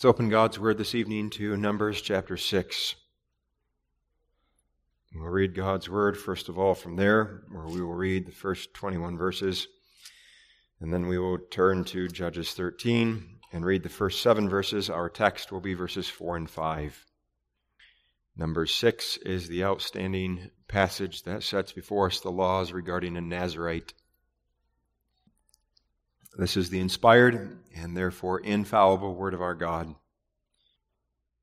Let's open God's Word this evening to Numbers chapter 6. We'll read God's Word, first of all, from there, where we will read the first 21 verses. And then we will turn to Judges 13 and read the first seven verses. Our text will be verses 4 and 5. Number 6 is the outstanding passage that sets before us the laws regarding a Nazarite. This is the inspired and therefore infallible word of our God.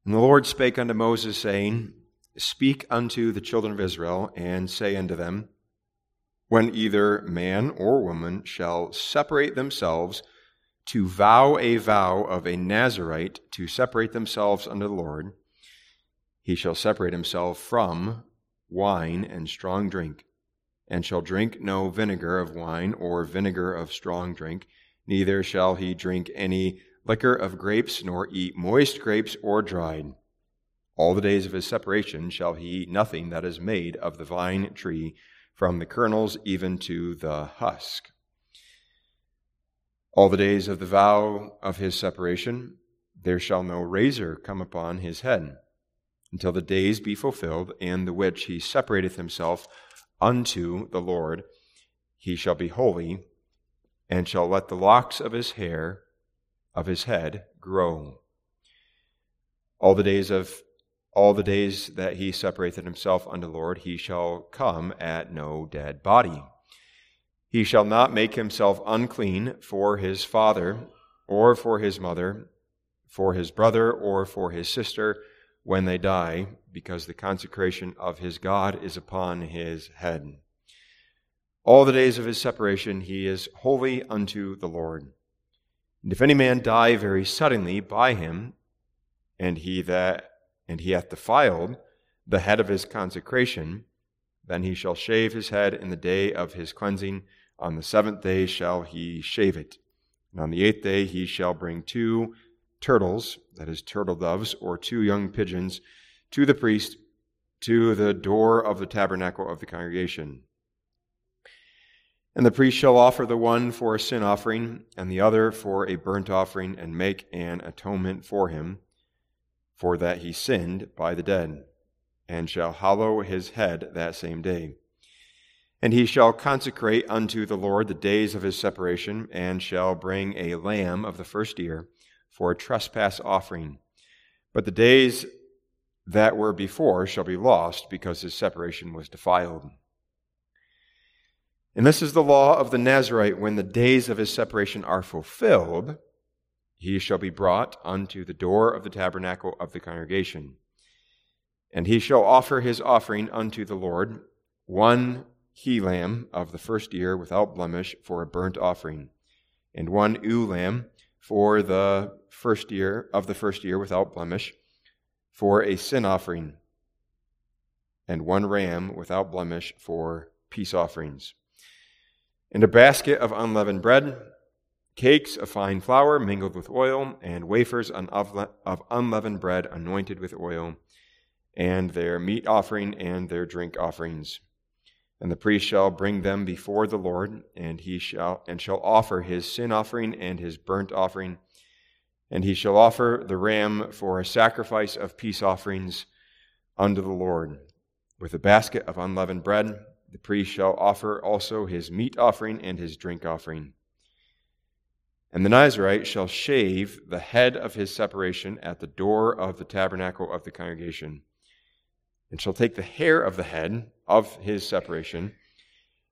And the Lord spake unto Moses, saying, Speak unto the children of Israel, and say unto them, When either man or woman shall separate themselves to vow a vow of a Nazarite to separate themselves unto the Lord, he shall separate himself from wine and strong drink, and shall drink no vinegar of wine or vinegar of strong drink, neither shall he drink any liquor of grapes, nor eat moist grapes or dried. All the days of his separation shall he eat nothing that is made of the vine tree, from the kernels even to the husk. All the days of the vow of his separation, there shall no razor come upon his head, until the days be fulfilled, in the which he separateth himself unto the Lord. He shall be holy and shall let the locks of his hair of his head grow. All the days of all the days that he separateth himself unto the Lord, he shall come at no dead body. He shall not make himself unclean for his father, or for his mother, for his brother, or for his sister when they die, because the consecration of his God is upon his head. All the days of his separation he is holy unto the Lord. And if any man die very suddenly by him, and he that and he hath defiled the head of his consecration, then he shall shave his head in the day of his cleansing. On the seventh day shall he shave it. And on the eighth day he shall bring two turtles, that is, turtle doves, or two young pigeons, to the priest to the door of the tabernacle of the congregation. And the priest shall offer the one for a sin offering, and the other for a burnt offering, and make an atonement for him, for that he sinned by the dead, and shall hallow his head that same day. And he shall consecrate unto the Lord the days of his separation, and shall bring a lamb of the first year for a trespass offering. But the days that were before shall be lost, because his separation was defiled. And this is the law of the Nazarite when the days of his separation are fulfilled, he shall be brought unto the door of the tabernacle of the congregation. And he shall offer his offering unto the Lord, one he lamb of the first year without blemish for a burnt offering, and one ewe lamb for the first year of the first year without blemish for a sin offering, and one ram without blemish for peace offerings and a basket of unleavened bread, cakes of fine flour mingled with oil, and wafers of unleavened bread anointed with oil, and their meat offering and their drink offerings. And the priest shall bring them before the Lord, and he shall and shall offer his sin offering and his burnt offering, and he shall offer the ram for a sacrifice of peace offerings unto the Lord, with a basket of unleavened bread the priest shall offer also his meat offering and his drink offering. And the Nazarite shall shave the head of his separation at the door of the tabernacle of the congregation, and shall take the hair of the head of his separation,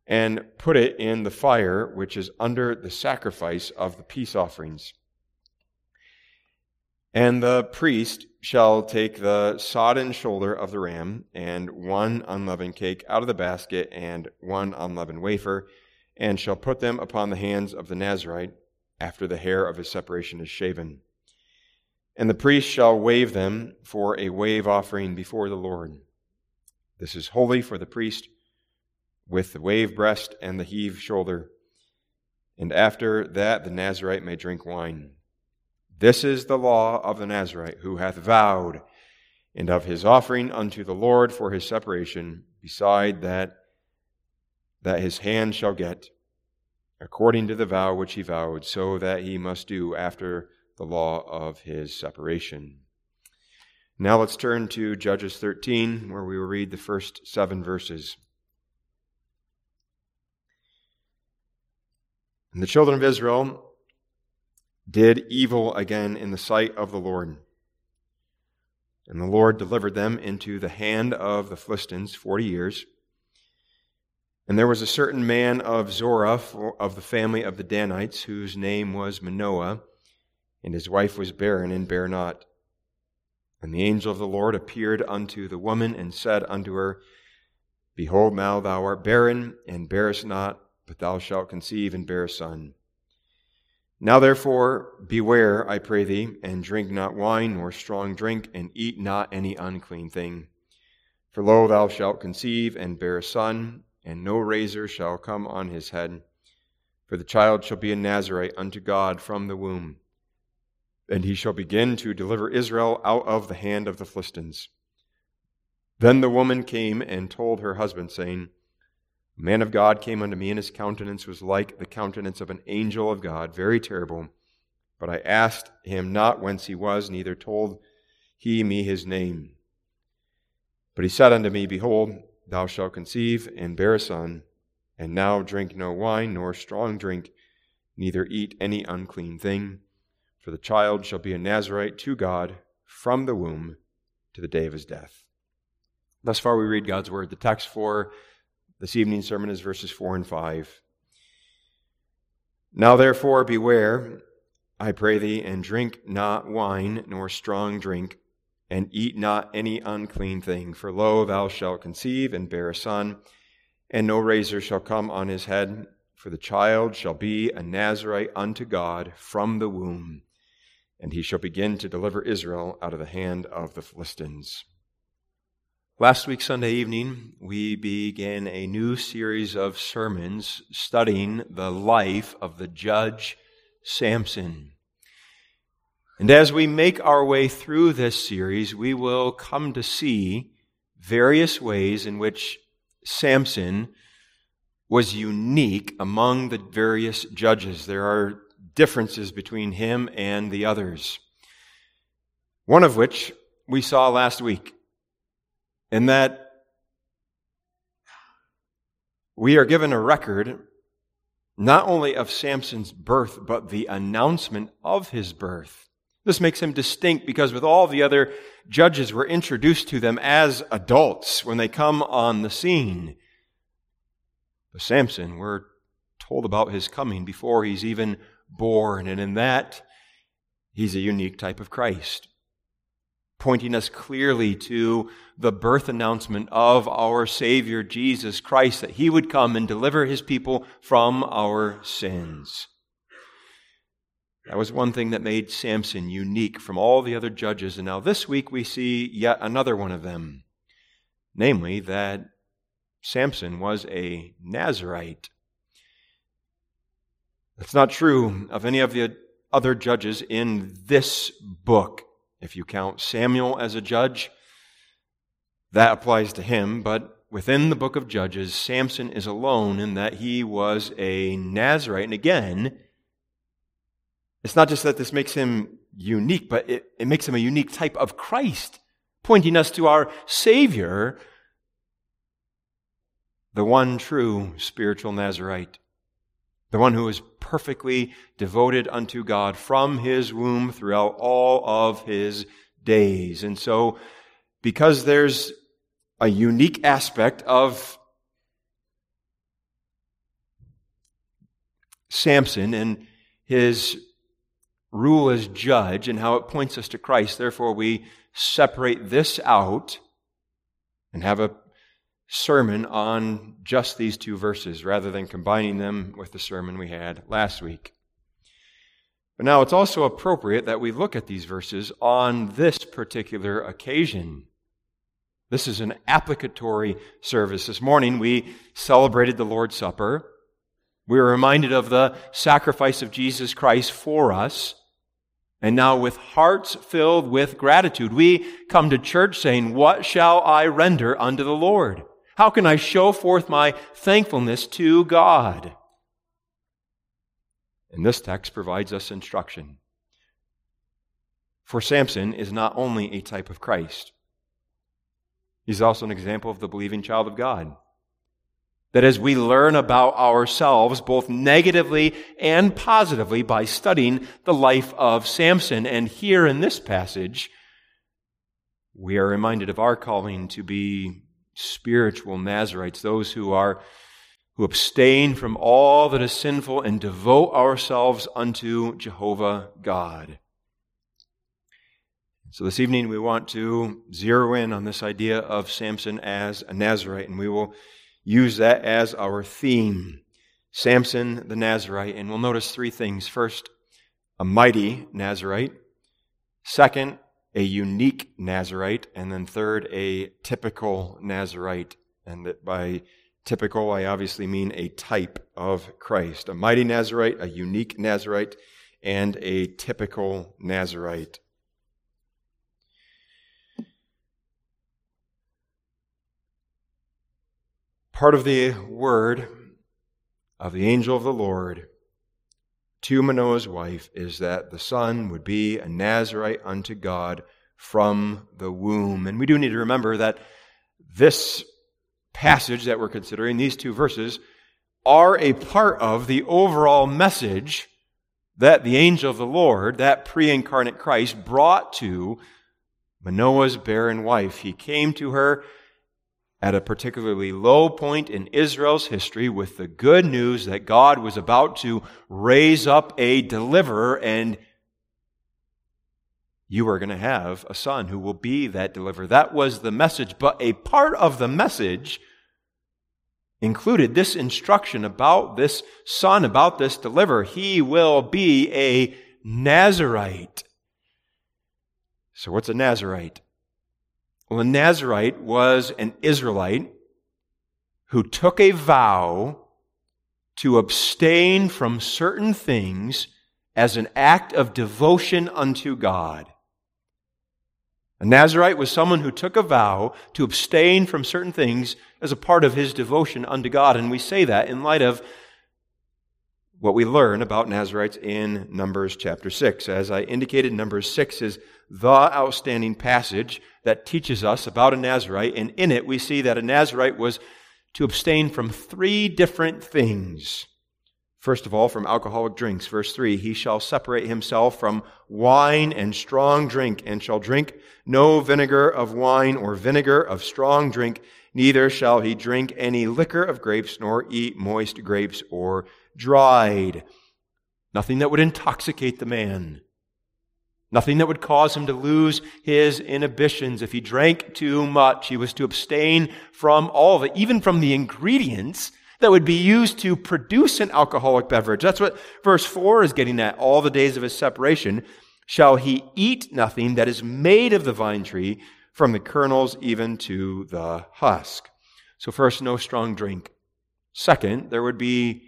and put it in the fire which is under the sacrifice of the peace offerings. And the priest shall take the sodden shoulder of the ram, and one unleavened cake out of the basket, and one unleavened wafer, and shall put them upon the hands of the Nazarite after the hair of his separation is shaven. And the priest shall wave them for a wave offering before the Lord. This is holy for the priest, with the wave breast and the heave shoulder. And after that, the Nazarite may drink wine. This is the law of the Nazarite, who hath vowed, and of his offering unto the Lord for his separation, beside that that his hand shall get, according to the vow which he vowed, so that he must do after the law of his separation. Now let's turn to Judges 13, where we will read the first seven verses. And the children of Israel did evil again in the sight of the Lord. And the Lord delivered them into the hand of the Philistines forty years. And there was a certain man of Zorah, of the family of the Danites, whose name was Manoah, and his wife was barren and bare not. And the angel of the Lord appeared unto the woman and said unto her, Behold, now thou art barren and bearest not, but thou shalt conceive and bear a son. Now therefore, beware, I pray thee, and drink not wine nor strong drink, and eat not any unclean thing. For lo, thou shalt conceive and bear a son, and no razor shall come on his head. For the child shall be a Nazarite unto God from the womb. And he shall begin to deliver Israel out of the hand of the Philistines. Then the woman came and told her husband, saying, A man of God came unto me, and his countenance was like the countenance of an angel of God, very terrible. But I asked him not whence he was, neither told he me his name. But he said unto me, Behold, thou shalt conceive and bear a son, and now drink no wine nor strong drink, neither eat any unclean thing for the child shall be a Nazarite to God from the womb to the day of his death. Thus far, we read God's word. The text for this evening's sermon is verses 4 and 5. Now, therefore, beware, I pray thee, and drink not wine nor strong drink, and eat not any unclean thing. For lo, thou shalt conceive and bear a son, and no razor shall come on his head, for the child shall be a Nazarite unto God from the womb and he shall begin to deliver Israel out of the hand of the Philistines. Last week, Sunday evening, we began a new series of sermons studying the life of the judge Samson. And as we make our way through this series, we will come to see various ways in which Samson was unique among the various judges. There are differences between him and the others. One of which we saw last week, in that we are given a record not only of Samson's birth, but the announcement of his birth. This makes him distinct because with all the other judges, we're introduced to them as adults when they come on the scene. But Samson, we're told about his coming before he's even born. And in that, he's a unique type of Christ, pointing us clearly to the birth announcement of our Savior Jesus Christ, that he would come and deliver his people from our sins. That was one thing that made Samson unique from all the other judges. And now this week we see yet another one of them, namely that Samson was a Nazarite. That's not true of any of the other judges in this book. If you count Samuel as a judge, that applies to him, but within the book of Judges, Samson is alone in that he was a Nazarite. And again, it's not just that this makes him unique, but it, it makes him a unique type of Christ, pointing us to our Savior, the one true spiritual Nazarite the one who is perfectly devoted unto God from his womb throughout all of his days. And so, because there's a unique aspect of Samson and his rule as judge and how it points us to Christ, therefore we separate this out and have a sermon on just these two verses rather than combining them with the sermon we had last week. But now it's also appropriate that we look at these verses on this particular occasion. This is an applicatory service. This morning we celebrated the Lord's Supper. We were reminded of the sacrifice of Jesus Christ for us. And now, with hearts filled with gratitude, we come to church saying, What shall I render unto the Lord? How can I show forth my thankfulness to God? And this text provides us instruction. For Samson is not only a type of Christ, he's also an example of the believing child of God. That as we learn about ourselves, both negatively and positively, by studying the life of Samson, and here in this passage, we are reminded of our calling to be spiritual Nazarites, those who are who abstain from all that is sinful and devote ourselves unto Jehovah God. So this evening we want to zero in on this idea of Samson as a Nazarite, and we will use that as our theme. Samson the Nazarite, and we'll notice three things. First, a mighty Nazarite. Second, a unique Nazarite. And then third, a typical Nazarite. And that by typical, I obviously mean a type of Christ. A mighty Nazarite, a unique Nazarite, and a typical Nazarite. part of the word of the angel of the Lord to Manoah's wife is that the son would be a Nazarite unto God from the womb. And we do need to remember that this passage that we're considering, these two verses, are a part of the overall message that the angel of the Lord, that pre incarnate Christ, brought to Manoah's barren wife. He came to her at a particularly low point in Israel's history with the good news that God was about to raise up a deliverer and you are going to have a son who will be that deliverer. That was the message. But a part of the message included this instruction about this son, about this deliverer. He will be a Nazarite. So, what's a Nazarite? Well, a Nazarite was an Israelite who took a vow to abstain from certain things as an act of devotion unto God. A Nazarite was someone who took a vow to abstain from certain things as a part of his devotion unto God. And we say that in light of what we learn about Nazarites in Numbers chapter 6. As I indicated, Numbers 6 is the outstanding passage that teaches us about a Nazarite, and in it we see that a Nazarite was to abstain from three different things. First of all, from alcoholic drinks. Verse 3 He shall separate himself from wine and strong drink, and shall drink no vinegar of wine or vinegar of strong drink, neither shall he drink any liquor of grapes, nor eat moist grapes or dried. Nothing that would intoxicate the man. Nothing that would cause him to lose his inhibitions. If he drank too much, he was to abstain from all of it, even from the ingredients that would be used to produce an alcoholic beverage. That's what verse 4 is getting at. All the days of his separation shall he eat nothing that is made of the vine tree, from the kernels even to the husk. So, first, no strong drink. Second, there would be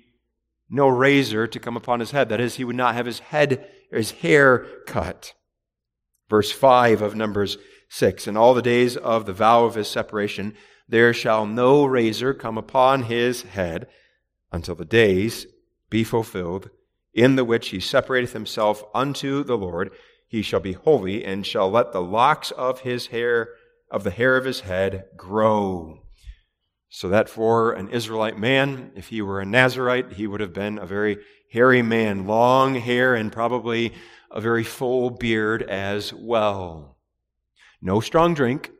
no razor to come upon his head. That is, he would not have his head, his hair cut. Verse 5 of Numbers 6 In all the days of the vow of his separation, there shall no razor come upon his head until the days be fulfilled, in the which he separateth himself unto the Lord. He shall be holy, and shall let the locks of his hair, of the hair of his head, grow. So that for an Israelite man, if he were a Nazarite, he would have been a very hairy man, long hair and probably a very full beard as well. No strong drink,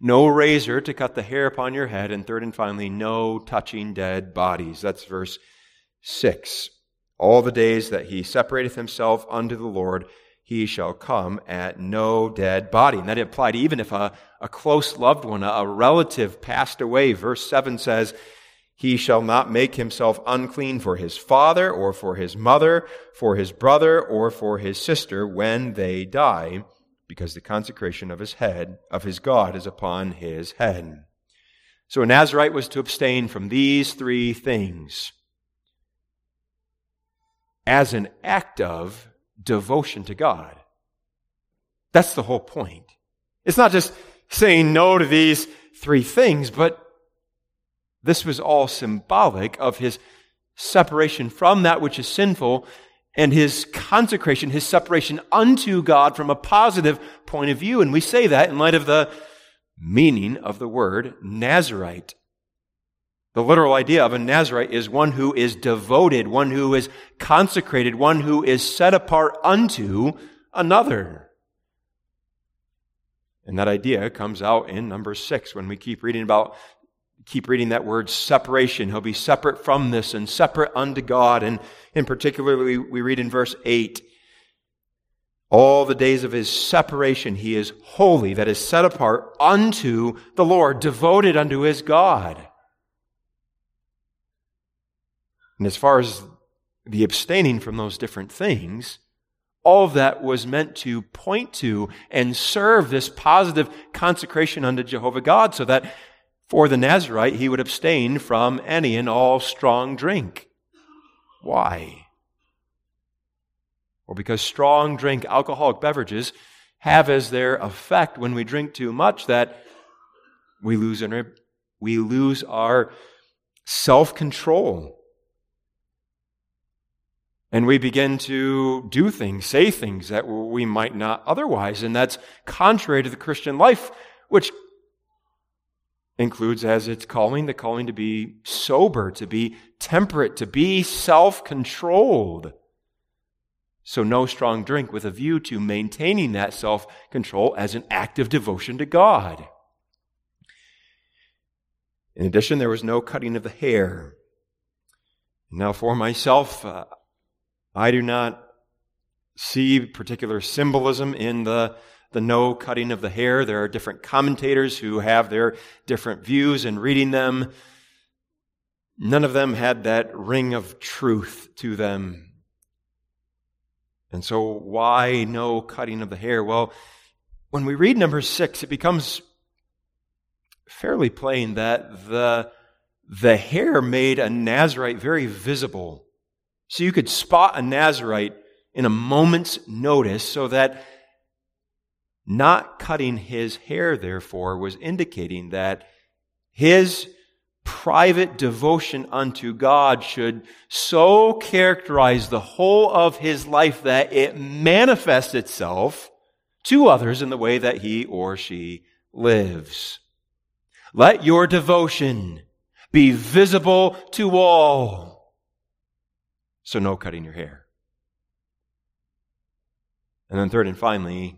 no razor to cut the hair upon your head, and third and finally, no touching dead bodies. That's verse 6. All the days that he separateth himself unto the Lord, he shall come at no dead body. And that applied even if a, a close loved one, a relative passed away. Verse 7 says, He shall not make himself unclean for his father or for his mother, for his brother or for his sister when they die, because the consecration of his head, of his God, is upon his head. So a Nazarite was to abstain from these three things as an act of devotion to God. That's the whole point. It's not just saying no to these three things, but this was all symbolic of his separation from that which is sinful and his consecration, his separation unto God from a positive point of view. And we say that in light of the meaning of the word Nazarite. The literal idea of a Nazarite is one who is devoted, one who is consecrated, one who is set apart unto another. And that idea comes out in number six when we keep reading about, keep reading that word separation. He'll be separate from this and separate unto God. And in particular, we, we read in verse eight, all the days of his separation, he is holy, that is set apart unto the Lord, devoted unto his God. And as far as the abstaining from those different things, all of that was meant to point to and serve this positive consecration unto Jehovah God so that for the Nazarite he would abstain from any and all strong drink. Why? Well, because strong drink, alcoholic beverages, have as their effect when we drink too much that we lose our, we lose our self control. And we begin to do things, say things that we might not otherwise. And that's contrary to the Christian life, which includes as its calling the calling to be sober, to be temperate, to be self controlled. So, no strong drink with a view to maintaining that self control as an act of devotion to God. In addition, there was no cutting of the hair. Now, for myself, uh, I do not see particular symbolism in the, the no cutting of the hair. There are different commentators who have their different views and reading them. None of them had that ring of truth to them. And so, why no cutting of the hair? Well, when we read number six, it becomes fairly plain that the, the hair made a Nazarite very visible. So you could spot a Nazarite in a moment's notice so that not cutting his hair, therefore, was indicating that his private devotion unto God should so characterize the whole of his life that it manifests itself to others in the way that he or she lives. Let your devotion be visible to all. So, no cutting your hair. And then, third and finally,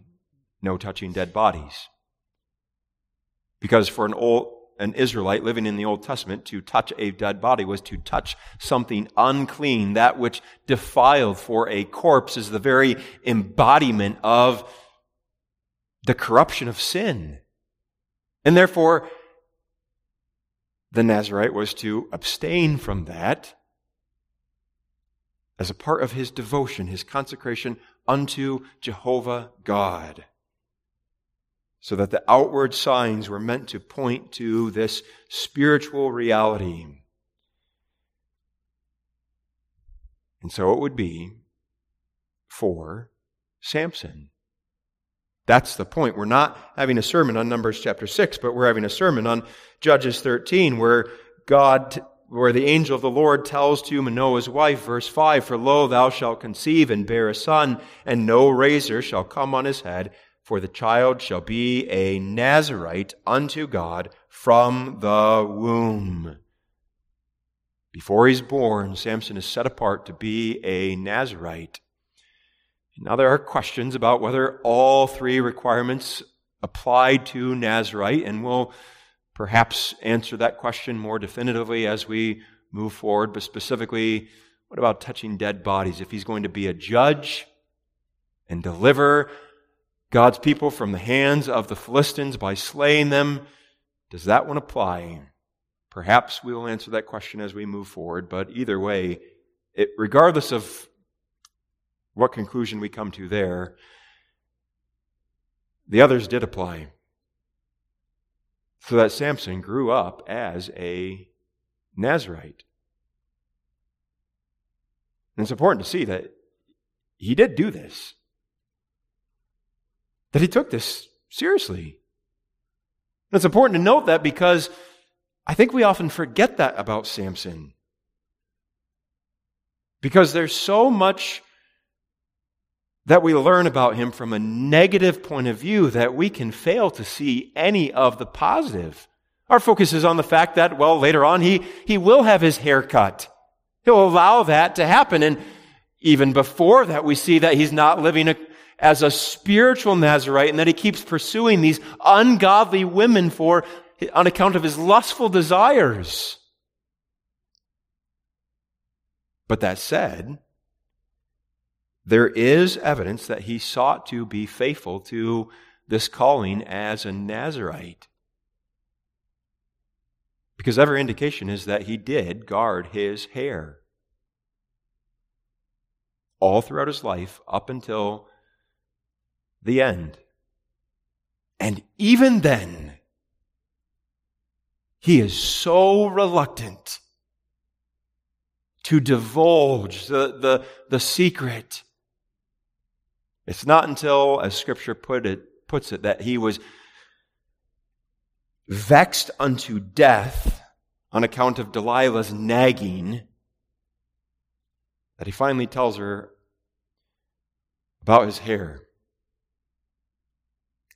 no touching dead bodies. Because for an old, an Israelite living in the Old Testament, to touch a dead body was to touch something unclean. That which defiled for a corpse is the very embodiment of the corruption of sin. And therefore, the Nazarite was to abstain from that as a part of his devotion, his consecration unto Jehovah God. So that the outward signs were meant to point to this spiritual reality. And so it would be for Samson. That's the point. We're not having a sermon on Numbers chapter 6, but we're having a sermon on Judges 13, where God where the angel of the Lord tells to Manoah's wife, verse 5, For lo, thou shalt conceive and bear a son, and no razor shall come on his head, for the child shall be a Nazarite unto God from the womb. Before he's born, Samson is set apart to be a Nazarite. Now, there are questions about whether all three requirements apply to Nazarite, and we'll perhaps answer that question more definitively as we move forward. But specifically, what about touching dead bodies? If he's going to be a judge and deliver God's people from the hands of the Philistines by slaying them, does that one apply? Perhaps we will answer that question as we move forward, but either way, it, regardless of what conclusion we come to there, the others did apply so that Samson grew up as a Nazarite. And it's important to see that he did do this, that he took this seriously. And it's important to note that because I think we often forget that about Samson. Because there's so much that we learn about him from a negative point of view that we can fail to see any of the positive. Our focus is on the fact that, well, later on, he, he will have his hair cut. He'll allow that to happen. And even before that, we see that he's not living a, as a spiritual Nazarite and that he keeps pursuing these ungodly women for, on account of his lustful desires. But that said, there is evidence that he sought to be faithful to this calling as a Nazarite. Because every indication is that he did guard his hair all throughout his life up until the end. And even then, he is so reluctant to divulge the, the, the secret. It's not until, as Scripture put it, puts it, that he was vexed unto death on account of Delilah's nagging that he finally tells her about his hair.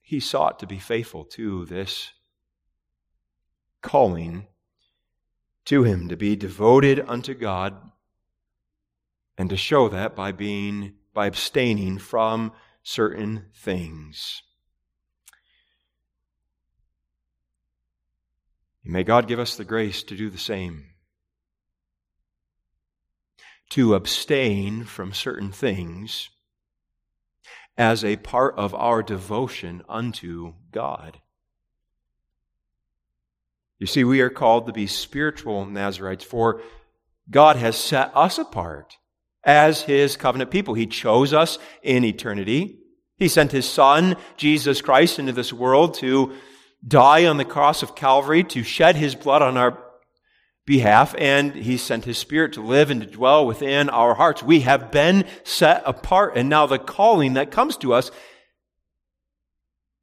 He sought to be faithful to this calling to him, to be devoted unto God, and to show that by being, by abstaining from certain things. May God give us the grace to do the same. To abstain from certain things as a part of our devotion unto God. You see, we are called to be spiritual Nazarites, for God has set us apart as His covenant people. He chose us in eternity. He sent His Son, Jesus Christ, into this world to die on the cross of Calvary, to shed His blood on our behalf, and He sent His Spirit to live and to dwell within our hearts. We have been set apart, and now the calling that comes to us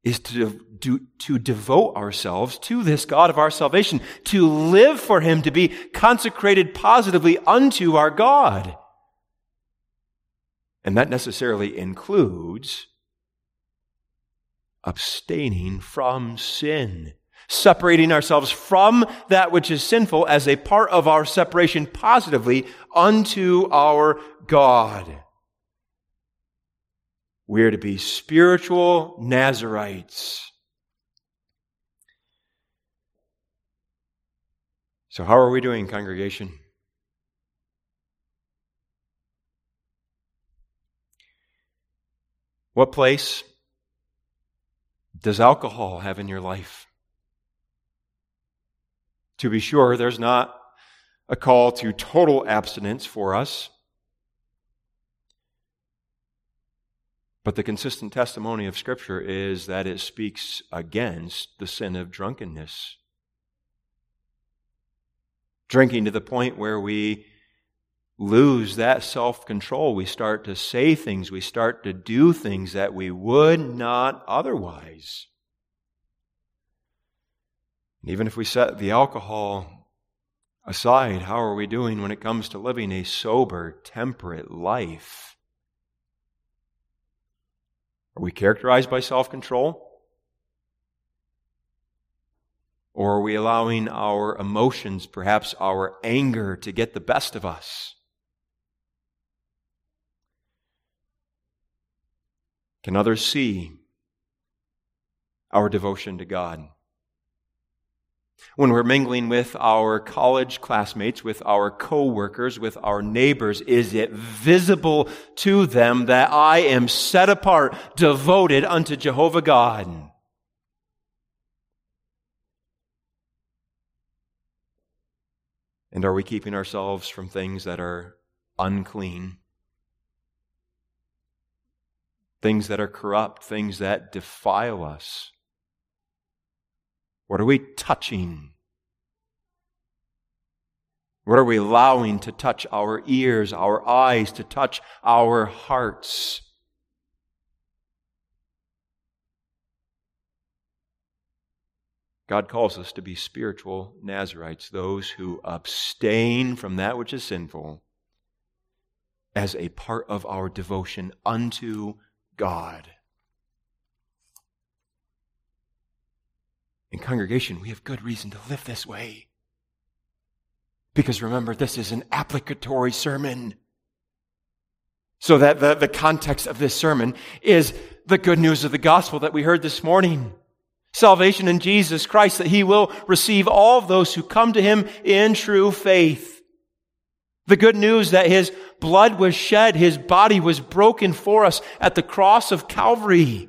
is to, do, to devote ourselves to this God of our salvation, to live for Him, to be consecrated positively unto our God. And that necessarily includes abstaining from sin, separating ourselves from that which is sinful as a part of our separation positively unto our God. We are to be spiritual Nazarites. So, how are we doing, congregation? What place does alcohol have in your life? To be sure, there's not a call to total abstinence for us. But the consistent testimony of Scripture is that it speaks against the sin of drunkenness. Drinking to the point where we lose that self control. We start to say things, we start to do things that we would not otherwise. And Even if we set the alcohol aside, how are we doing when it comes to living a sober, temperate life? Are we characterized by self control? Or are we allowing our emotions, perhaps our anger, to get the best of us? Can others see our devotion to God? When we're mingling with our college classmates, with our coworkers, with our neighbors, is it visible to them that I am set apart, devoted unto Jehovah God? And are we keeping ourselves from things that are unclean? Things that are corrupt, things that defile us? What are we touching? What are we allowing to touch our ears, our eyes, to touch our hearts? God calls us to be spiritual Nazarites, those who abstain from that which is sinful as a part of our devotion unto God. In congregation, we have good reason to live this way. Because remember, this is an applicatory sermon. So that the, the context of this sermon is the good news of the gospel that we heard this morning. Salvation in Jesus Christ, that he will receive all those who come to him in true faith. The good news that his blood was shed, his body was broken for us at the cross of Calvary.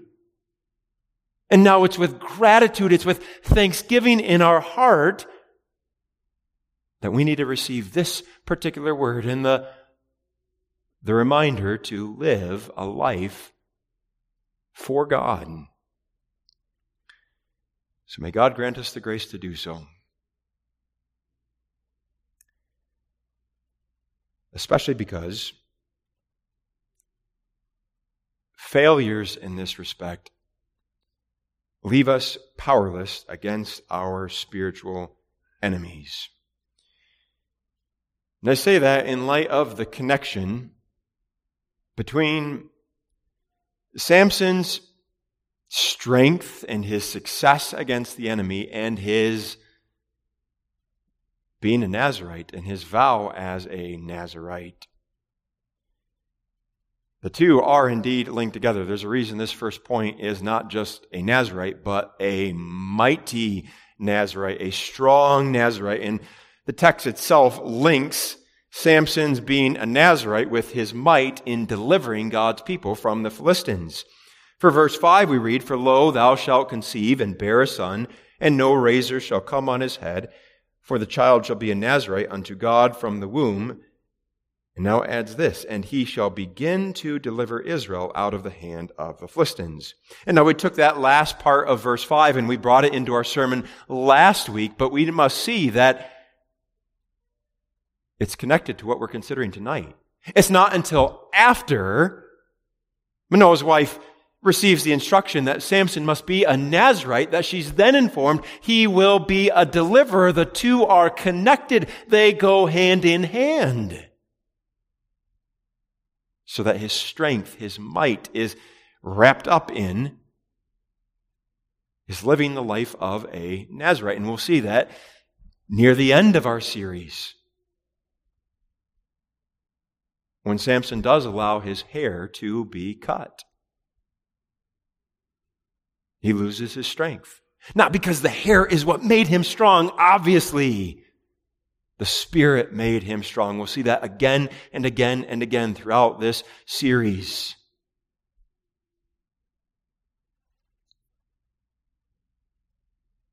And now it's with gratitude, it's with thanksgiving in our heart that we need to receive this particular word and the, the reminder to live a life for God. So may God grant us the grace to do so. Especially because failures in this respect leave us powerless against our spiritual enemies. And I say that in light of the connection between Samson's strength and his success against the enemy and his being a Nazarite and his vow as a Nazarite. The two are indeed linked together. There's a reason this first point is not just a Nazarite, but a mighty Nazarite, a strong Nazarite. And the text itself links Samson's being a Nazarite with his might in delivering God's people from the Philistines. For verse 5 we read, For lo, thou shalt conceive and bear a son, and no razor shall come on his head, for the child shall be a Nazarite unto God from the womb. And now adds this, and he shall begin to deliver Israel out of the hand of the Philistines. And now we took that last part of verse 5 and we brought it into our sermon last week, but we must see that it's connected to what we're considering tonight. It's not until after Manoah's wife receives the instruction that Samson must be a Nazarite, that she's then informed he will be a deliverer. The two are connected. They go hand in hand. So that his strength, his might is wrapped up in is living the life of a Nazarite. And we'll see that near the end of our series. When Samson does allow his hair to be cut. He loses his strength. Not because the hair is what made him strong, obviously. The Spirit made him strong. We'll see that again and again and again throughout this series.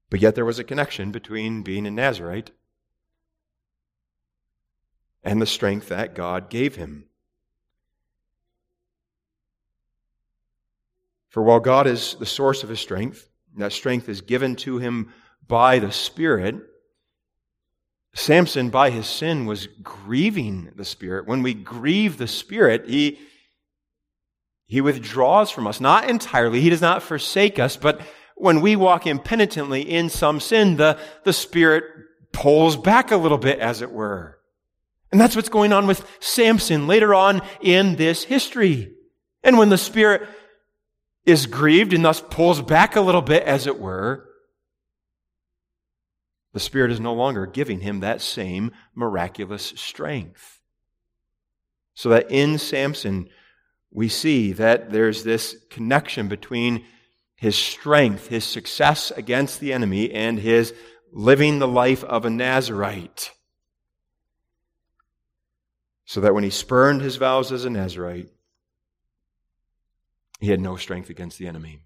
But yet there was a connection between being a Nazarite and the strength that God gave him. For while God is the source of his strength, that strength is given to him by the Spirit, Samson, by his sin, was grieving the Spirit. When we grieve the Spirit, he, he withdraws from us. Not entirely, he does not forsake us, but when we walk impenitently in some sin, the, the Spirit pulls back a little bit, as it were. And that's what's going on with Samson later on in this history. And when the Spirit is grieved and thus pulls back a little bit, as it were, the Spirit is no longer giving him that same miraculous strength. So that in Samson, we see that there's this connection between his strength, his success against the enemy, and his living the life of a Nazarite. So that when he spurned his vows as a Nazarite, he had no strength against the enemy.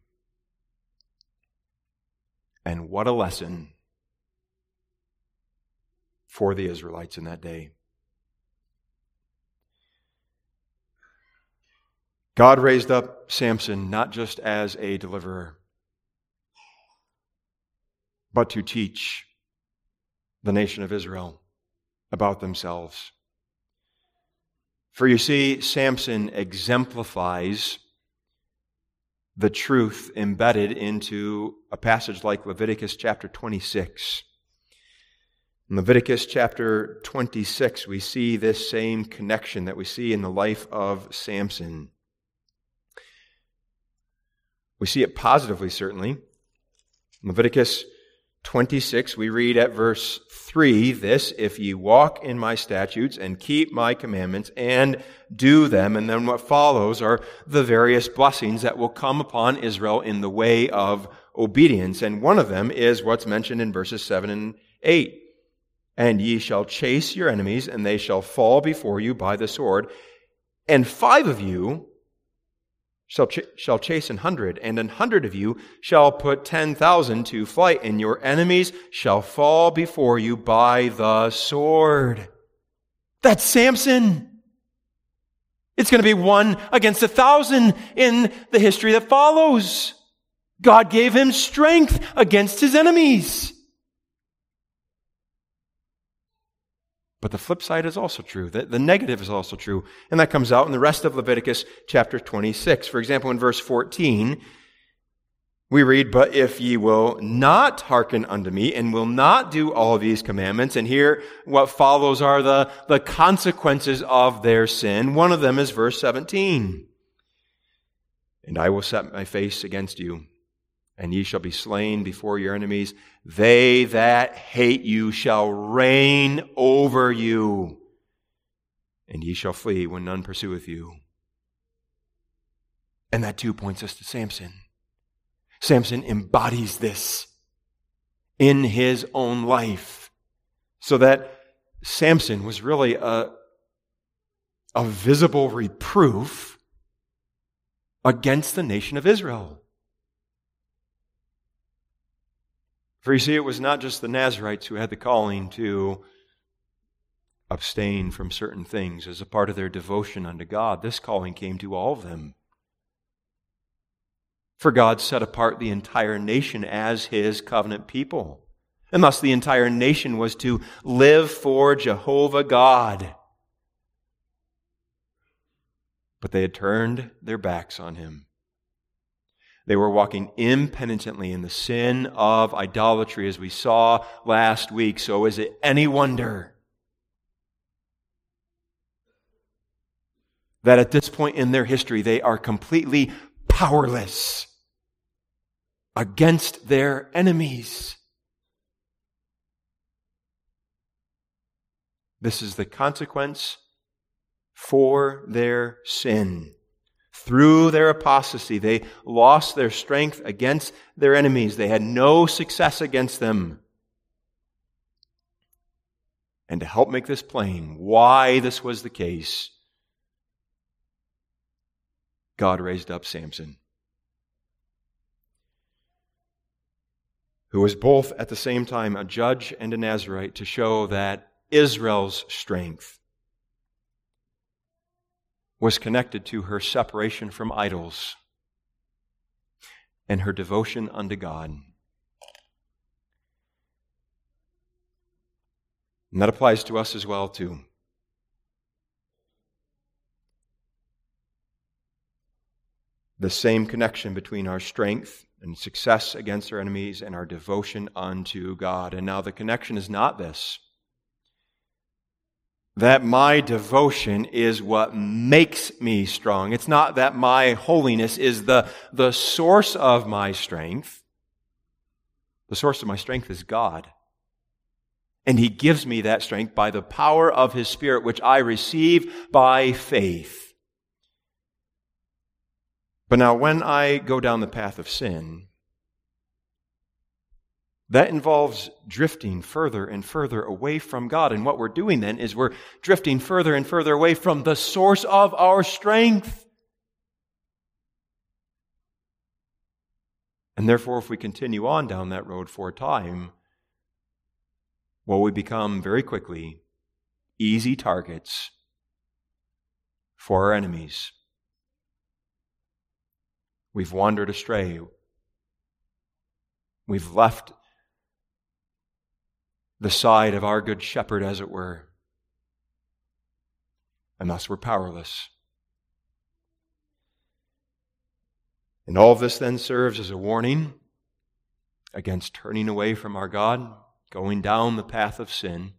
And what a lesson for the Israelites in that day. God raised up Samson not just as a deliverer, but to teach the nation of Israel about themselves. For you see, Samson exemplifies the truth embedded into a passage like Leviticus chapter 26. In Leviticus chapter 26, we see this same connection that we see in the life of Samson. We see it positively, certainly. In Leviticus 26, we read at verse 3 this if ye walk in my statutes and keep my commandments and do them. And then what follows are the various blessings that will come upon Israel in the way of obedience. And one of them is what's mentioned in verses 7 and 8. And ye shall chase your enemies, and they shall fall before you by the sword. And five of you shall, ch- shall chase an hundred, and an hundred of you shall put ten thousand to flight, and your enemies shall fall before you by the sword. That's Samson. It's going to be one against a thousand in the history that follows. God gave him strength against his enemies. But the flip side is also true. The, the negative is also true. And that comes out in the rest of Leviticus chapter 26. For example, in verse 14, we read, But if ye will not hearken unto me and will not do all these commandments, and here what follows are the, the consequences of their sin. One of them is verse 17. And I will set my face against you and ye shall be slain before your enemies. They that hate you shall reign over you, and ye shall flee when none pursueth you. And that too points us to Samson. Samson embodies this in his own life, so that Samson was really a, a visible reproof against the nation of Israel. For you see, it was not just the Nazarites who had the calling to abstain from certain things as a part of their devotion unto God. This calling came to all of them. For God set apart the entire nation as his covenant people. And thus the entire nation was to live for Jehovah God. But they had turned their backs on him. They were walking impenitently in the sin of idolatry, as we saw last week. So is it any wonder that at this point in their history, they are completely powerless against their enemies? This is the consequence for their sin. Through their apostasy, they lost their strength against their enemies. They had no success against them. And to help make this plain, why this was the case, God raised up Samson, who was both at the same time a judge and a Nazarite to show that Israel's strength was connected to her separation from idols and her devotion unto God. And that applies to us as well too. The same connection between our strength and success against our enemies and our devotion unto God. And now the connection is not this that my devotion is what makes me strong. It's not that my holiness is the, the source of my strength. The source of my strength is God. And He gives me that strength by the power of His Spirit, which I receive by faith. But now, when I go down the path of sin, that involves drifting further and further away from God. And what we're doing then is we're drifting further and further away from the source of our strength. And therefore, if we continue on down that road for a time, well, we become very quickly easy targets for our enemies. We've wandered astray. We've left the side of our good shepherd, as it were. And thus we're powerless. And all of this then serves as a warning against turning away from our God, going down the path of sin,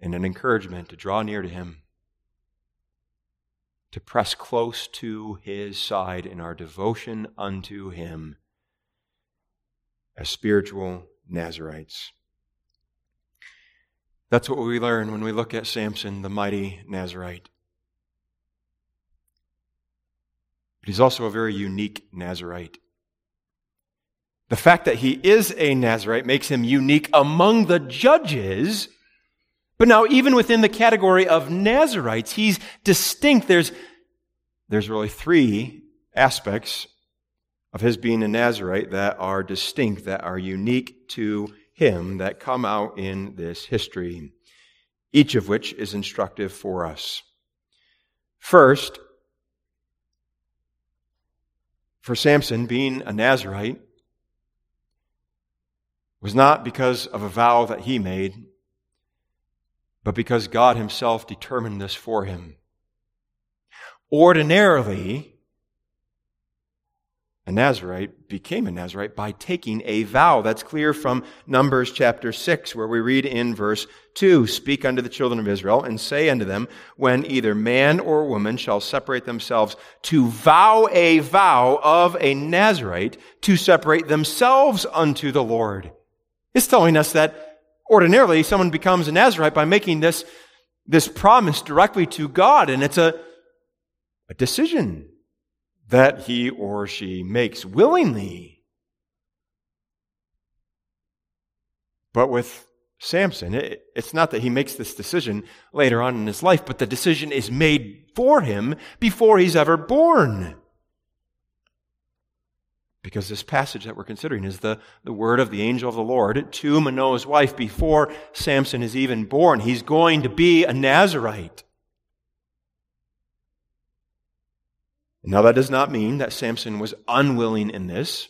and an encouragement to draw near to Him, to press close to His side in our devotion unto Him as spiritual Nazarites. That's what we learn when we look at Samson, the mighty Nazarite. But he's also a very unique Nazarite. The fact that he is a Nazarite makes him unique among the judges. But now, even within the category of Nazarites, he's distinct. There's, there's really three aspects of his being a Nazarite that are distinct, that are unique to him, that come out in this history, each of which is instructive for us. First, for Samson, being a Nazarite was not because of a vow that he made, but because God Himself determined this for him. Ordinarily, a Nazarite became a Nazarite by taking a vow. That's clear from Numbers chapter 6, where we read in verse 2 Speak unto the children of Israel, and say unto them, When either man or woman shall separate themselves to vow a vow of a Nazarite, to separate themselves unto the Lord. It's telling us that ordinarily someone becomes a Nazarite by making this, this promise directly to God, and it's a, a decision that he or she makes willingly. But with Samson, it, it's not that he makes this decision later on in his life, but the decision is made for him before he's ever born. Because this passage that we're considering is the, the word of the angel of the Lord to Manoah's wife before Samson is even born. He's going to be a Nazarite. Now, that does not mean that Samson was unwilling in this.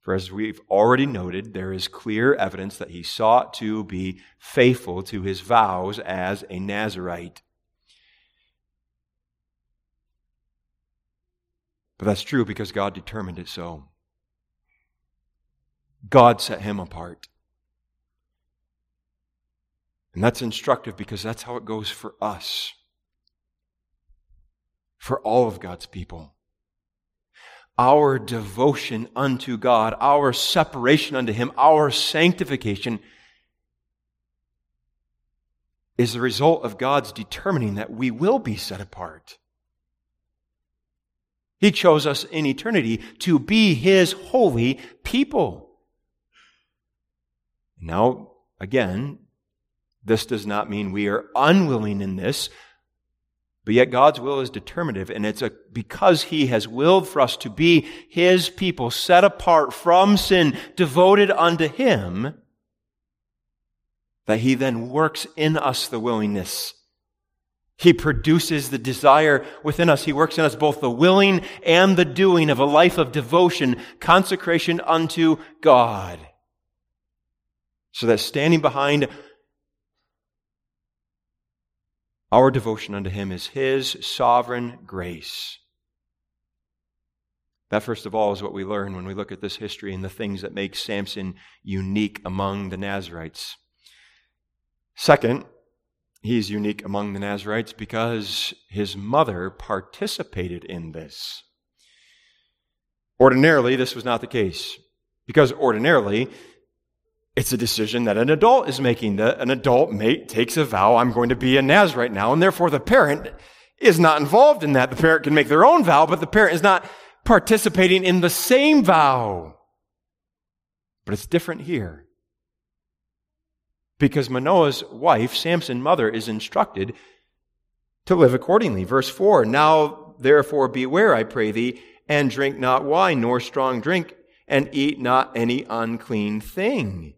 For as we've already noted, there is clear evidence that he sought to be faithful to his vows as a Nazarite. But that's true because God determined it so. God set him apart. And that's instructive because that's how it goes for us for all of God's people. Our devotion unto God, our separation unto Him, our sanctification is the result of God's determining that we will be set apart. He chose us in eternity to be His holy people. Now, again, this does not mean we are unwilling in this, but yet God's will is determinative, and it's a, because He has willed for us to be His people, set apart from sin, devoted unto Him, that He then works in us the willingness. He produces the desire within us. He works in us both the willing and the doing of a life of devotion, consecration unto God. So that standing behind Our devotion unto Him is His sovereign grace. That, first of all, is what we learn when we look at this history and the things that make Samson unique among the Nazarites. Second, he's unique among the Nazarites because his mother participated in this. Ordinarily, this was not the case. Because ordinarily, it's a decision that an adult is making. That an adult mate takes a vow, I'm going to be a Nazarite now, and therefore the parent is not involved in that. The parent can make their own vow, but the parent is not participating in the same vow. But it's different here. Because Manoah's wife, Samson's mother, is instructed to live accordingly. Verse 4 Now therefore beware, I pray thee, and drink not wine nor strong drink, and eat not any unclean thing.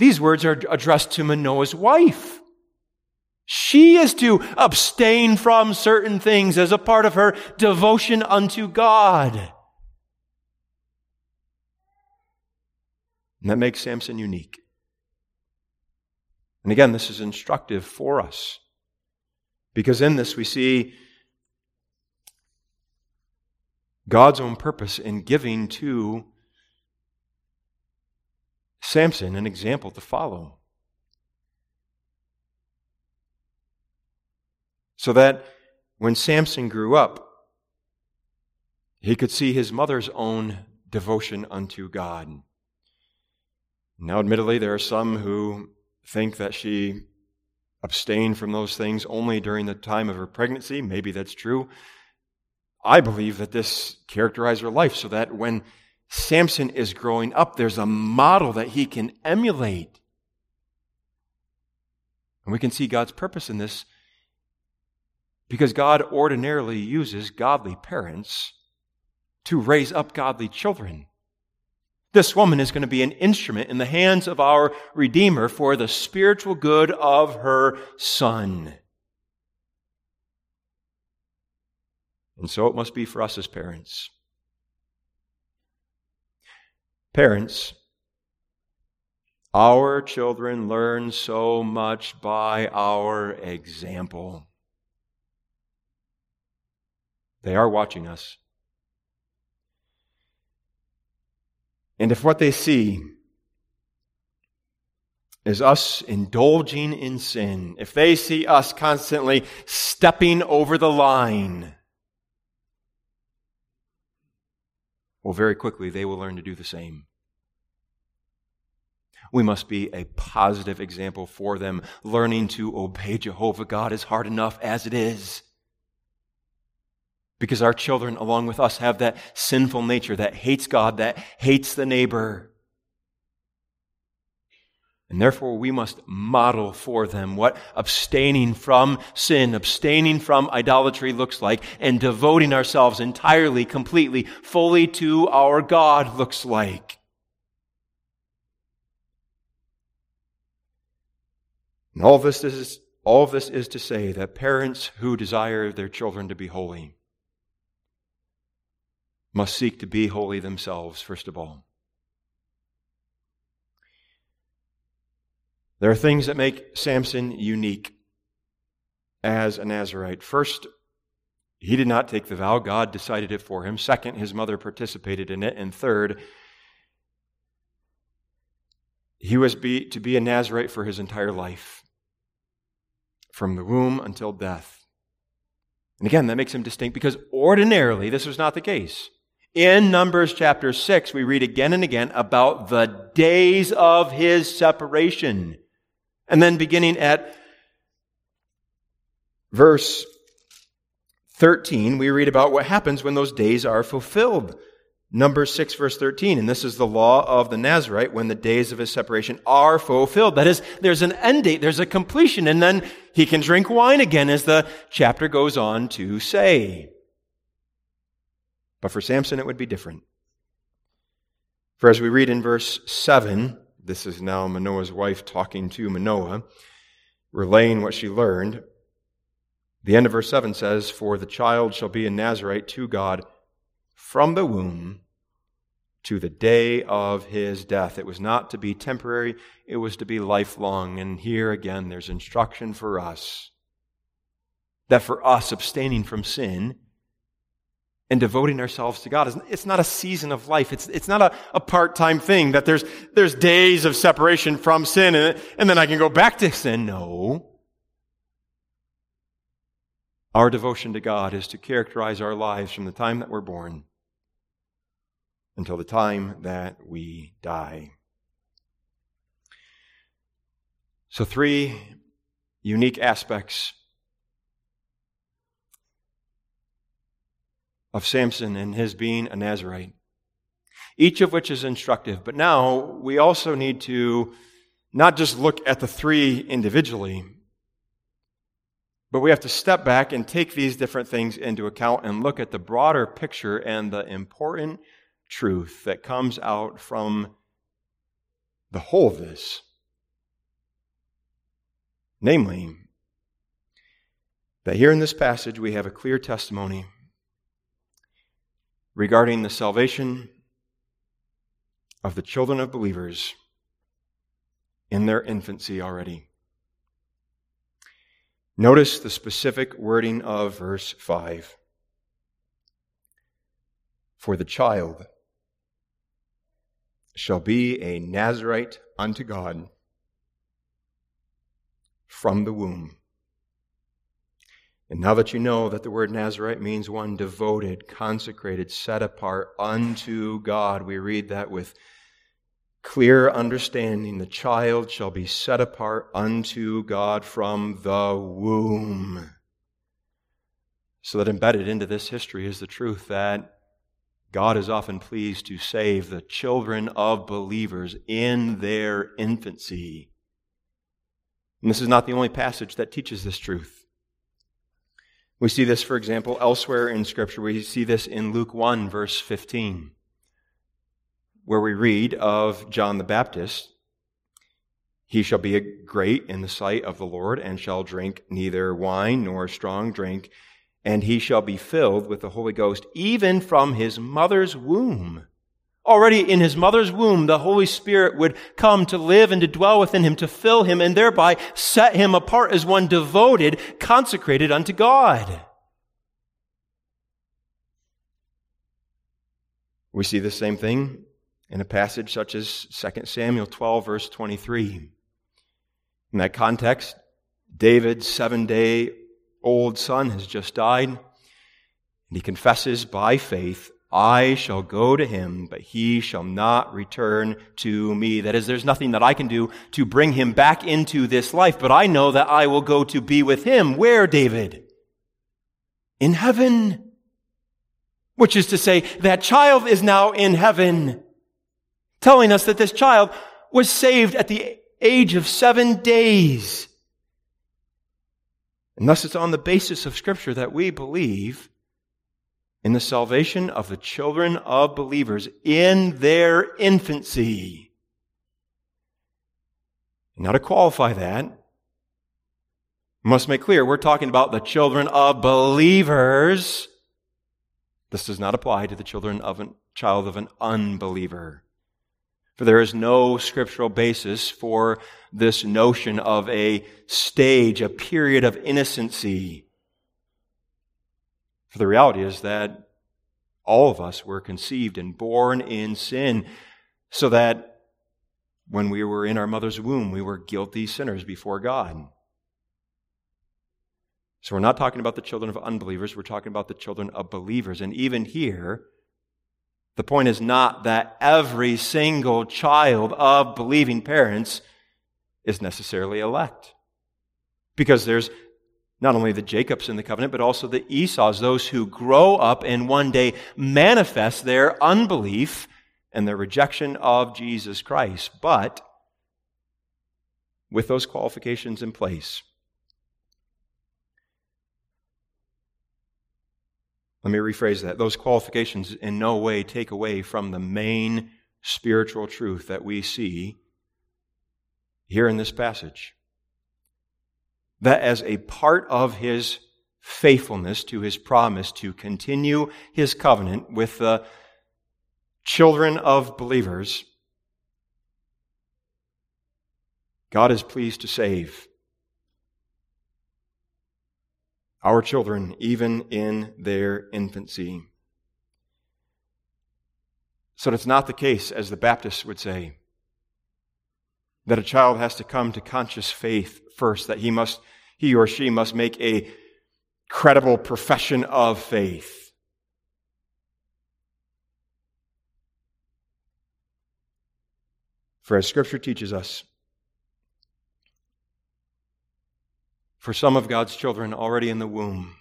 These words are addressed to Manoah's wife. She is to abstain from certain things as a part of her devotion unto God. And that makes Samson unique. And again, this is instructive for us. Because in this we see God's own purpose in giving to Samson an example to follow. So that when Samson grew up, he could see his mother's own devotion unto God. Now, admittedly, there are some who think that she abstained from those things only during the time of her pregnancy. Maybe that's true. I believe that this characterized her life so that when Samson is growing up, there's a model that he can emulate. And we can see God's purpose in this because God ordinarily uses godly parents to raise up godly children. This woman is going to be an instrument in the hands of our Redeemer for the spiritual good of her son. And so it must be for us as parents. Parents, our children learn so much by our example. They are watching us. And if what they see is us indulging in sin, if they see us constantly stepping over the line, well, very quickly they will learn to do the same. We must be a positive example for them. Learning to obey Jehovah God is hard enough as it is because our children, along with us, have that sinful nature that hates God, that hates the neighbor. And therefore, we must model for them what abstaining from sin, abstaining from idolatry looks like, and devoting ourselves entirely, completely, fully to our God looks like. And all of this is, all of this is to say that parents who desire their children to be holy must seek to be holy themselves, first of all. There are things that make Samson unique as a Nazarite. First, he did not take the vow, God decided it for him. Second, his mother participated in it. And third, he was be, to be a Nazarite for his entire life, from the womb until death. And again, that makes him distinct because ordinarily this was not the case. In Numbers chapter 6, we read again and again about the days of his separation. And then beginning at verse 13, we read about what happens when those days are fulfilled. Numbers 6, verse 13. And this is the law of the Nazarite when the days of his separation are fulfilled. That is, there's an end date, there's a completion, and then he can drink wine again, as the chapter goes on to say. But for Samson, it would be different. For as we read in verse 7, this is now Manoah's wife talking to Manoah, relaying what she learned. The end of verse 7 says, For the child shall be a Nazarite to God from the womb to the day of his death. It was not to be temporary, it was to be lifelong. And here again, there's instruction for us that for us, abstaining from sin and devoting ourselves to God. It's not a season of life. It's, it's not a, a part-time thing that there's, there's days of separation from sin and, and then I can go back to sin. No. Our devotion to God is to characterize our lives from the time that we're born until the time that we die. So, three unique aspects of Samson and his being a Nazarite, each of which is instructive. But now we also need to not just look at the three individually, but we have to step back and take these different things into account and look at the broader picture and the important truth that comes out from the whole of this. Namely, that here in this passage we have a clear testimony regarding the salvation of the children of believers in their infancy already. Notice the specific wording of verse 5. For the child shall be a Nazarite unto God from the womb. And now that you know that the word Nazarite means one devoted, consecrated, set apart unto God, we read that with clear understanding. The child shall be set apart unto God from the womb. So that embedded into this history is the truth that God is often pleased to save the children of believers in their infancy. And this is not the only passage that teaches this truth. We see this, for example, elsewhere in Scripture. We see this in Luke 1, verse 15, where we read of John the Baptist. He shall be great in the sight of the Lord, and shall drink neither wine nor strong drink, and he shall be filled with the Holy Ghost, even from his mother's womb. Already in his mother's womb, the Holy Spirit would come to live and to dwell within him, to fill him, and thereby set him apart as one devoted, consecrated unto God. We see the same thing in a passage such as 2 Samuel 12, verse 23. In that context, David's seven day old son has just died, and he confesses by faith I shall go to him, but he shall not return to me. That is, there's nothing that I can do to bring him back into this life, but I know that I will go to be with him. Where, David? In heaven. Which is to say, that child is now in heaven, telling us that this child was saved at the age of seven days. And thus it's on the basis of Scripture that we believe in the salvation of the children of believers in their infancy. Now, to qualify that, must make clear we're talking about the children of believers. This does not apply to the children of a child of an unbeliever. For there is no scriptural basis for this notion of a stage, a period of innocency for the reality is that all of us were conceived and born in sin, so that when we were in our mother's womb, we were guilty sinners before God. So we're not talking about the children of unbelievers, we're talking about the children of believers. And even here, the point is not that every single child of believing parents is necessarily elect. Because there's not only the Jacobs in the covenant, but also the Esau's, those who grow up and one day manifest their unbelief and their rejection of Jesus Christ. But with those qualifications in place, let me rephrase that. Those qualifications in no way take away from the main spiritual truth that we see here in this passage that as a part of his faithfulness to his promise to continue his covenant with the children of believers, God is pleased to save our children even in their infancy. So it's not the case, as the Baptists would say, that a child has to come to conscious faith first, that he must, he or she must make a credible profession of faith. For as Scripture teaches us, for some of God's children already in the womb,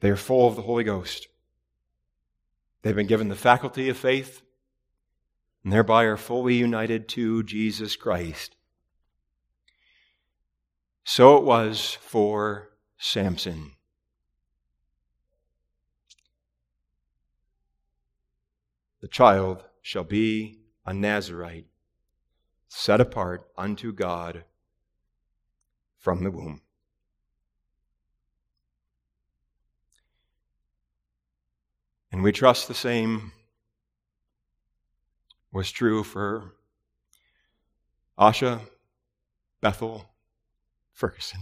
they are full of the Holy Ghost. They've been given the faculty of faith, and thereby are fully united to Jesus Christ. So it was for Samson. The child shall be a Nazarite, set apart unto God from the womb. And we trust the same was true for Asha, Bethel, Ferguson.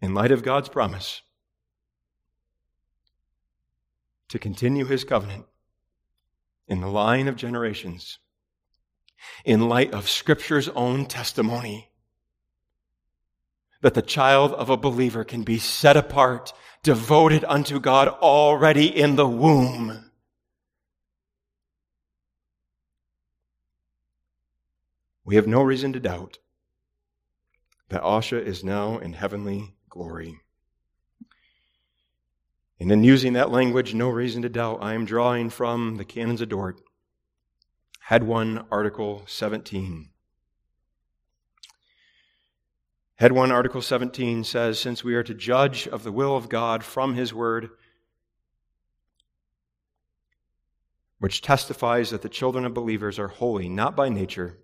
In light of God's promise to continue his covenant in the line of generations, in light of Scripture's own testimony that the child of a believer can be set apart, devoted unto God already in the womb. We have no reason to doubt that Asha is now in heavenly glory. And in using that language, no reason to doubt, I am drawing from the Canons of Dort, Head 1, Article 17. Head 1, Article 17 says Since we are to judge of the will of God from His Word, which testifies that the children of believers are holy, not by nature,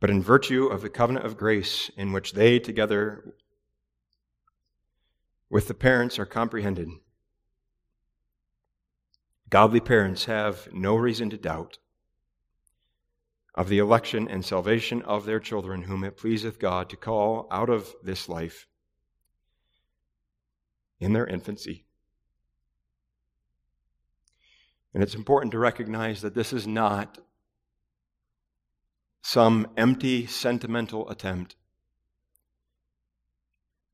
but in virtue of the covenant of grace in which they, together with the parents are comprehended. Godly parents have no reason to doubt of the election and salvation of their children, whom it pleaseth God to call out of this life in their infancy. And it's important to recognize that this is not some empty, sentimental attempt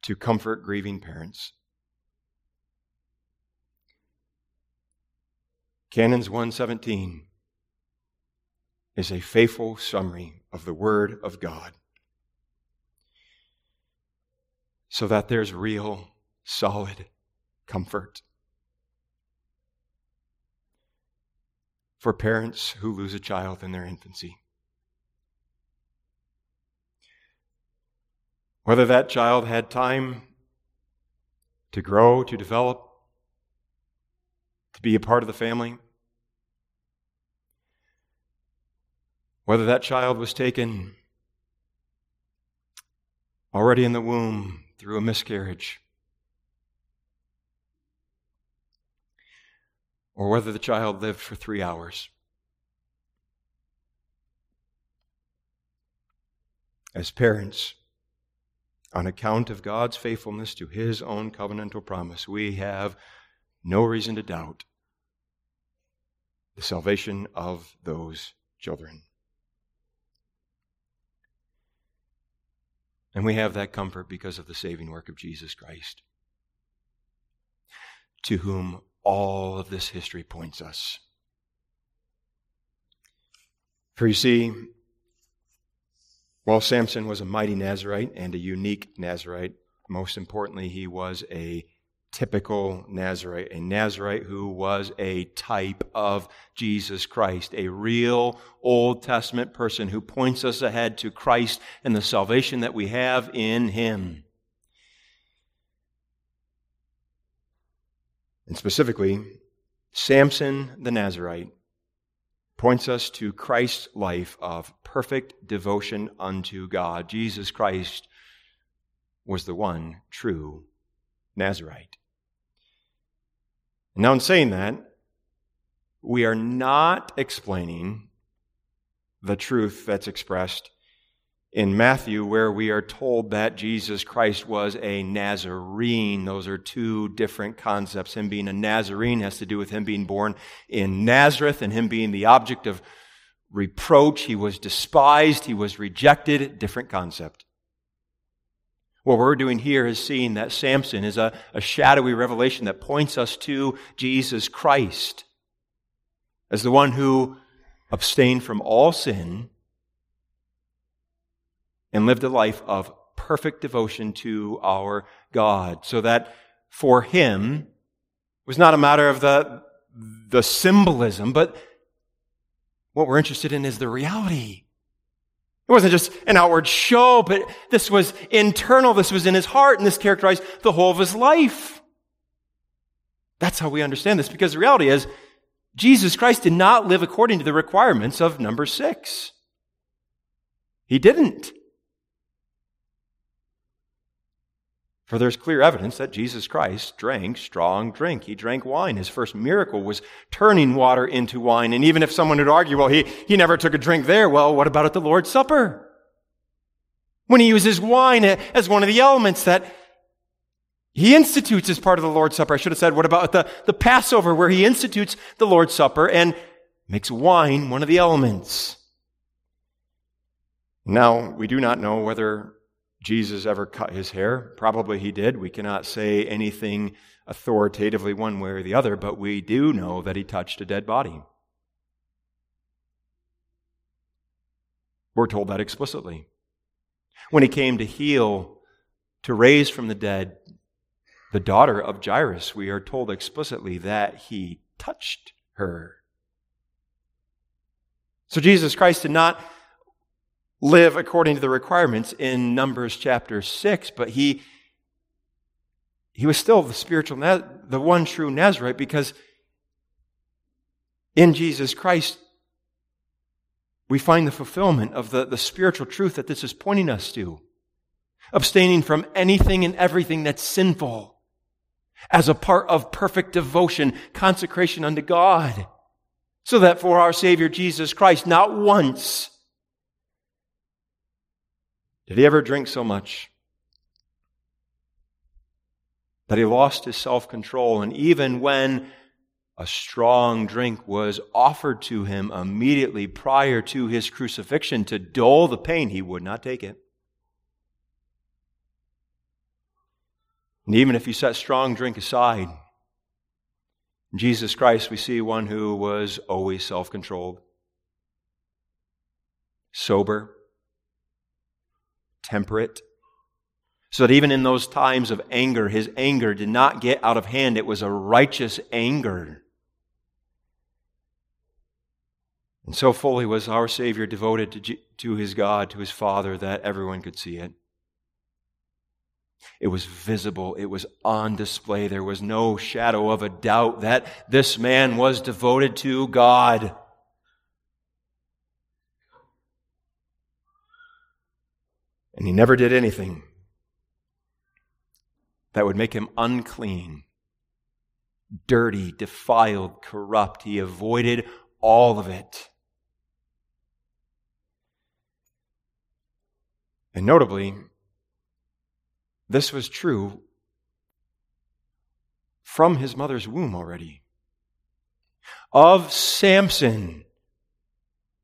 to comfort grieving parents. Canons 117 is a faithful summary of the Word of God so that there's real, solid comfort for parents who lose a child in their infancy. Whether that child had time to grow, to develop, to be a part of the family. Whether that child was taken already in the womb through a miscarriage. Or whether the child lived for three hours. As parents, on account of God's faithfulness to his own covenantal promise, we have no reason to doubt the salvation of those children. And we have that comfort because of the saving work of Jesus Christ, to whom all of this history points us. For you see, while Samson was a mighty Nazarite and a unique Nazarite, most importantly, he was a typical Nazarite, a Nazarite who was a type of Jesus Christ, a real Old Testament person who points us ahead to Christ and the salvation that we have in him. And specifically, Samson the Nazarite points us to Christ's life of perfect devotion unto God. Jesus Christ was the one true Nazarite. Now, in saying that, we are not explaining the truth that's expressed in Matthew, where we are told that Jesus Christ was a Nazarene. Those are two different concepts. Him being a Nazarene has to do with him being born in Nazareth and him being the object of reproach. He was despised, he was rejected. Different concept. What we're doing here is seeing that Samson is a, a shadowy revelation that points us to Jesus Christ as the one who abstained from all sin and lived a life of perfect devotion to our God. So that for him, was not a matter of the, the symbolism, but what we're interested in is the reality. It wasn't just an outward show, but this was internal. This was in his heart, and this characterized the whole of his life. That's how we understand this, because the reality is, Jesus Christ did not live according to the requirements of number six. He didn't. For there's clear evidence that Jesus Christ drank strong drink. He drank wine. His first miracle was turning water into wine. And even if someone would argue, well, he, he never took a drink there, well, what about at the Lord's Supper? When he uses wine as one of the elements that He institutes as part of the Lord's Supper. I should have said, what about the, the Passover where he institutes the Lord's Supper and makes wine one of the elements? Now, we do not know whether Jesus ever cut his hair. Probably he did. We cannot say anything authoritatively one way or the other, but we do know that he touched a dead body. We're told that explicitly. When he came to heal, to raise from the dead the daughter of Jairus, we are told explicitly that he touched her. So Jesus Christ did not live according to the requirements in Numbers chapter 6, but he, he was still the spiritual, the one true Nazarite because in Jesus Christ, we find the fulfillment of the, the spiritual truth that this is pointing us to. Abstaining from anything and everything that's sinful as a part of perfect devotion, consecration unto God. So that for our Savior Jesus Christ, not once did he ever drink so much that he lost his self control. And even when a strong drink was offered to him immediately prior to his crucifixion to dull the pain, he would not take it. And even if you set strong drink aside, in Jesus Christ, we see one who was always self controlled, sober, temperate, so that even in those times of anger, his anger did not get out of hand. It was a righteous anger. And so fully was our Savior devoted to, to his God, to his Father, that everyone could see it. It was visible. It was on display. There was no shadow of a doubt that this man was devoted to God. And he never did anything that would make him unclean, dirty, defiled, corrupt. He avoided all of it. And notably, this was true from his mother's womb already. Of Samson,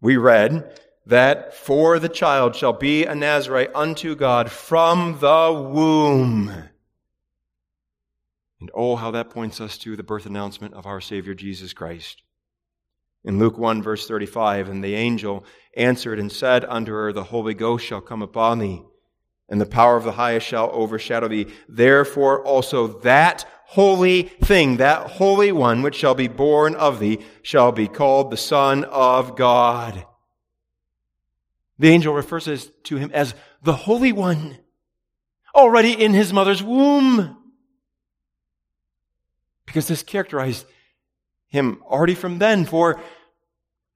we read that for the child shall be a Nazarite unto God from the womb. And oh, how that points us to the birth announcement of our Savior Jesus Christ. In Luke 1, verse 35, and the angel answered and said unto her, The Holy Ghost shall come upon thee, and the power of the highest shall overshadow thee. Therefore also that holy thing, that holy one which shall be born of thee, shall be called the Son of God. The angel refers to him as the Holy One, already in his mother's womb. Because this characterized him already from then. For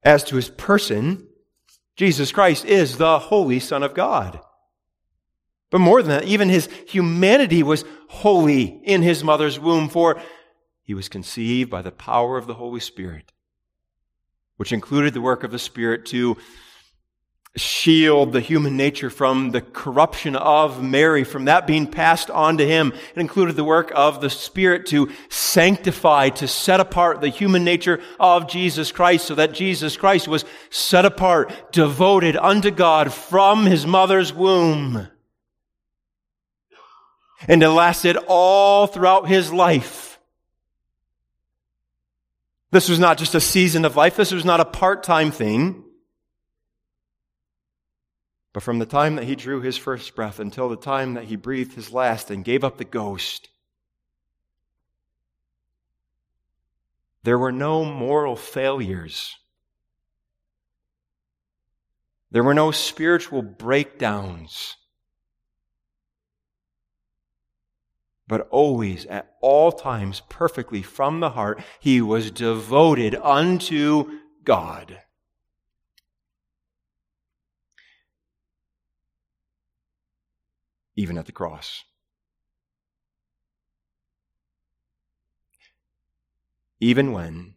as to his person, Jesus Christ is the Holy Son of God. But more than that, even his humanity was holy in his mother's womb, for he was conceived by the power of the Holy Spirit, which included the work of the Spirit to shield the human nature from the corruption of Mary, from that being passed on to him. It included the work of the Spirit to sanctify, to set apart the human nature of Jesus Christ so that Jesus Christ was set apart, devoted unto God from his mother's womb. And it lasted all throughout his life. This was not just a season of life. This was not a part-time thing. But from the time that he drew his first breath until the time that he breathed his last and gave up the ghost, there were no moral failures. There were no spiritual breakdowns. But always, at all times, perfectly from the heart, he was devoted unto God. Even at the cross. Even when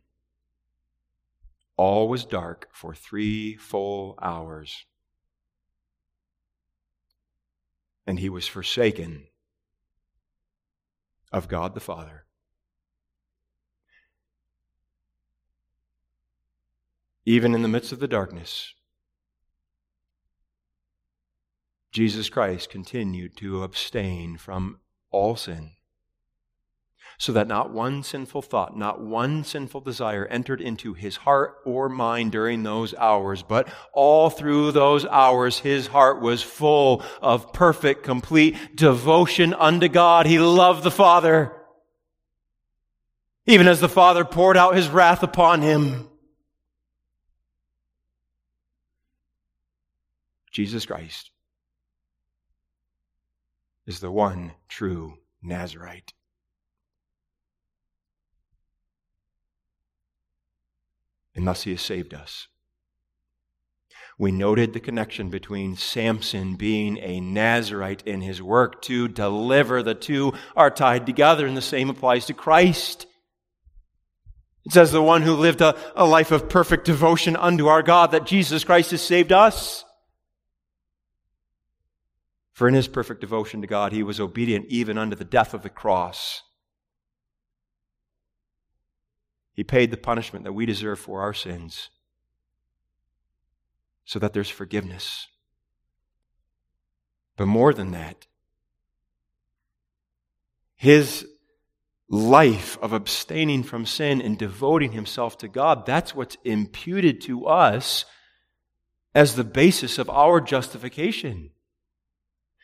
all was dark for three full hours, and he was forsaken of God the Father. Even in the midst of the darkness, Jesus Christ continued to abstain from all sin so that not one sinful thought, not one sinful desire entered into his heart or mind during those hours, but all through those hours his heart was full of perfect, complete devotion unto God. He loved the Father, even as the Father poured out his wrath upon him. Jesus Christ is the one true Nazarite. and thus he has saved us. We noted the connection between Samson being a Nazarite in his work to deliver. The two are tied together, and the same applies to Christ. It says the one who lived a, a life of perfect devotion unto our God, that Jesus Christ has saved us. For in his perfect devotion to God, he was obedient even unto the death of the cross. He paid the punishment that we deserve for our sins so that there's forgiveness. But more than that, his life of abstaining from sin and devoting himself to God, that's what's imputed to us as the basis of our justification.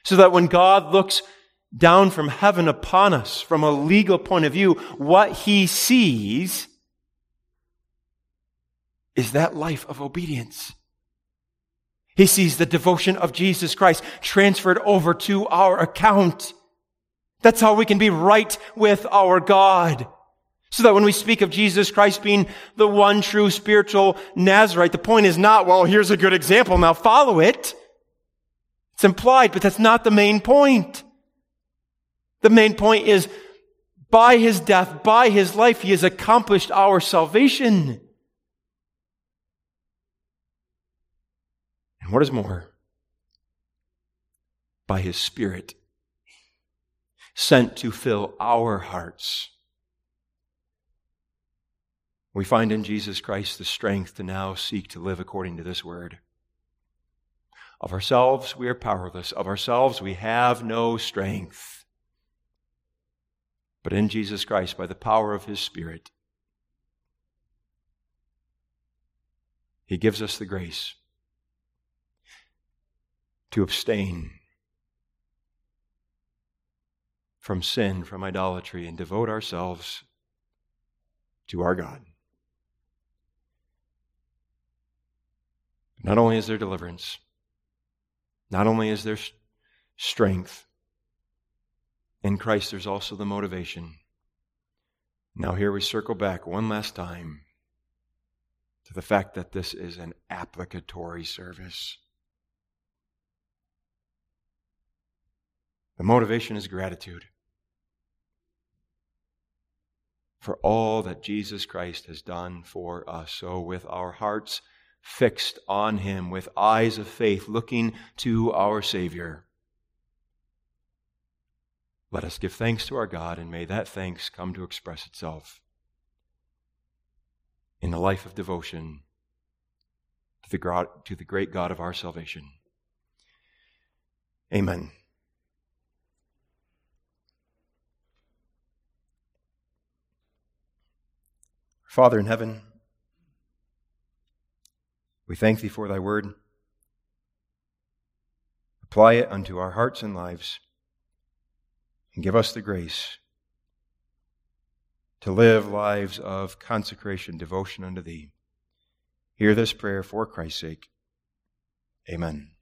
So that when God looks down from heaven upon us from a legal point of view, what he sees is that life of obedience. He sees the devotion of Jesus Christ transferred over to our account. That's how we can be right with our God. So that when we speak of Jesus Christ being the one true spiritual Nazarite, the point is not, well, here's a good example, now follow it. It's implied, but that's not the main point. The main point is, by his death, by his life, he has accomplished our salvation. And what is more, by his Spirit, sent to fill our hearts. We find in Jesus Christ the strength to now seek to live according to this word. Of ourselves, we are powerless. Of ourselves, we have no strength. But in Jesus Christ, by the power of His Spirit, He gives us the grace to abstain from sin, from idolatry, and devote ourselves to our God. Not only is there deliverance, not only is there strength, in Christ there's also the motivation. Now, here we circle back one last time to the fact that this is an applicatory service. The motivation is gratitude for all that Jesus Christ has done for us. So, with our hearts fixed on Him, with eyes of faith looking to our Savior, let us give thanks to our God, and may that thanks come to express itself in the life of devotion to the, God, to the great God of our salvation. Amen. Father in heaven, we thank thee for thy word. Apply it unto our hearts and lives, and give us the grace to live lives of consecration, devotion unto thee. Hear this prayer for Christ's sake. Amen.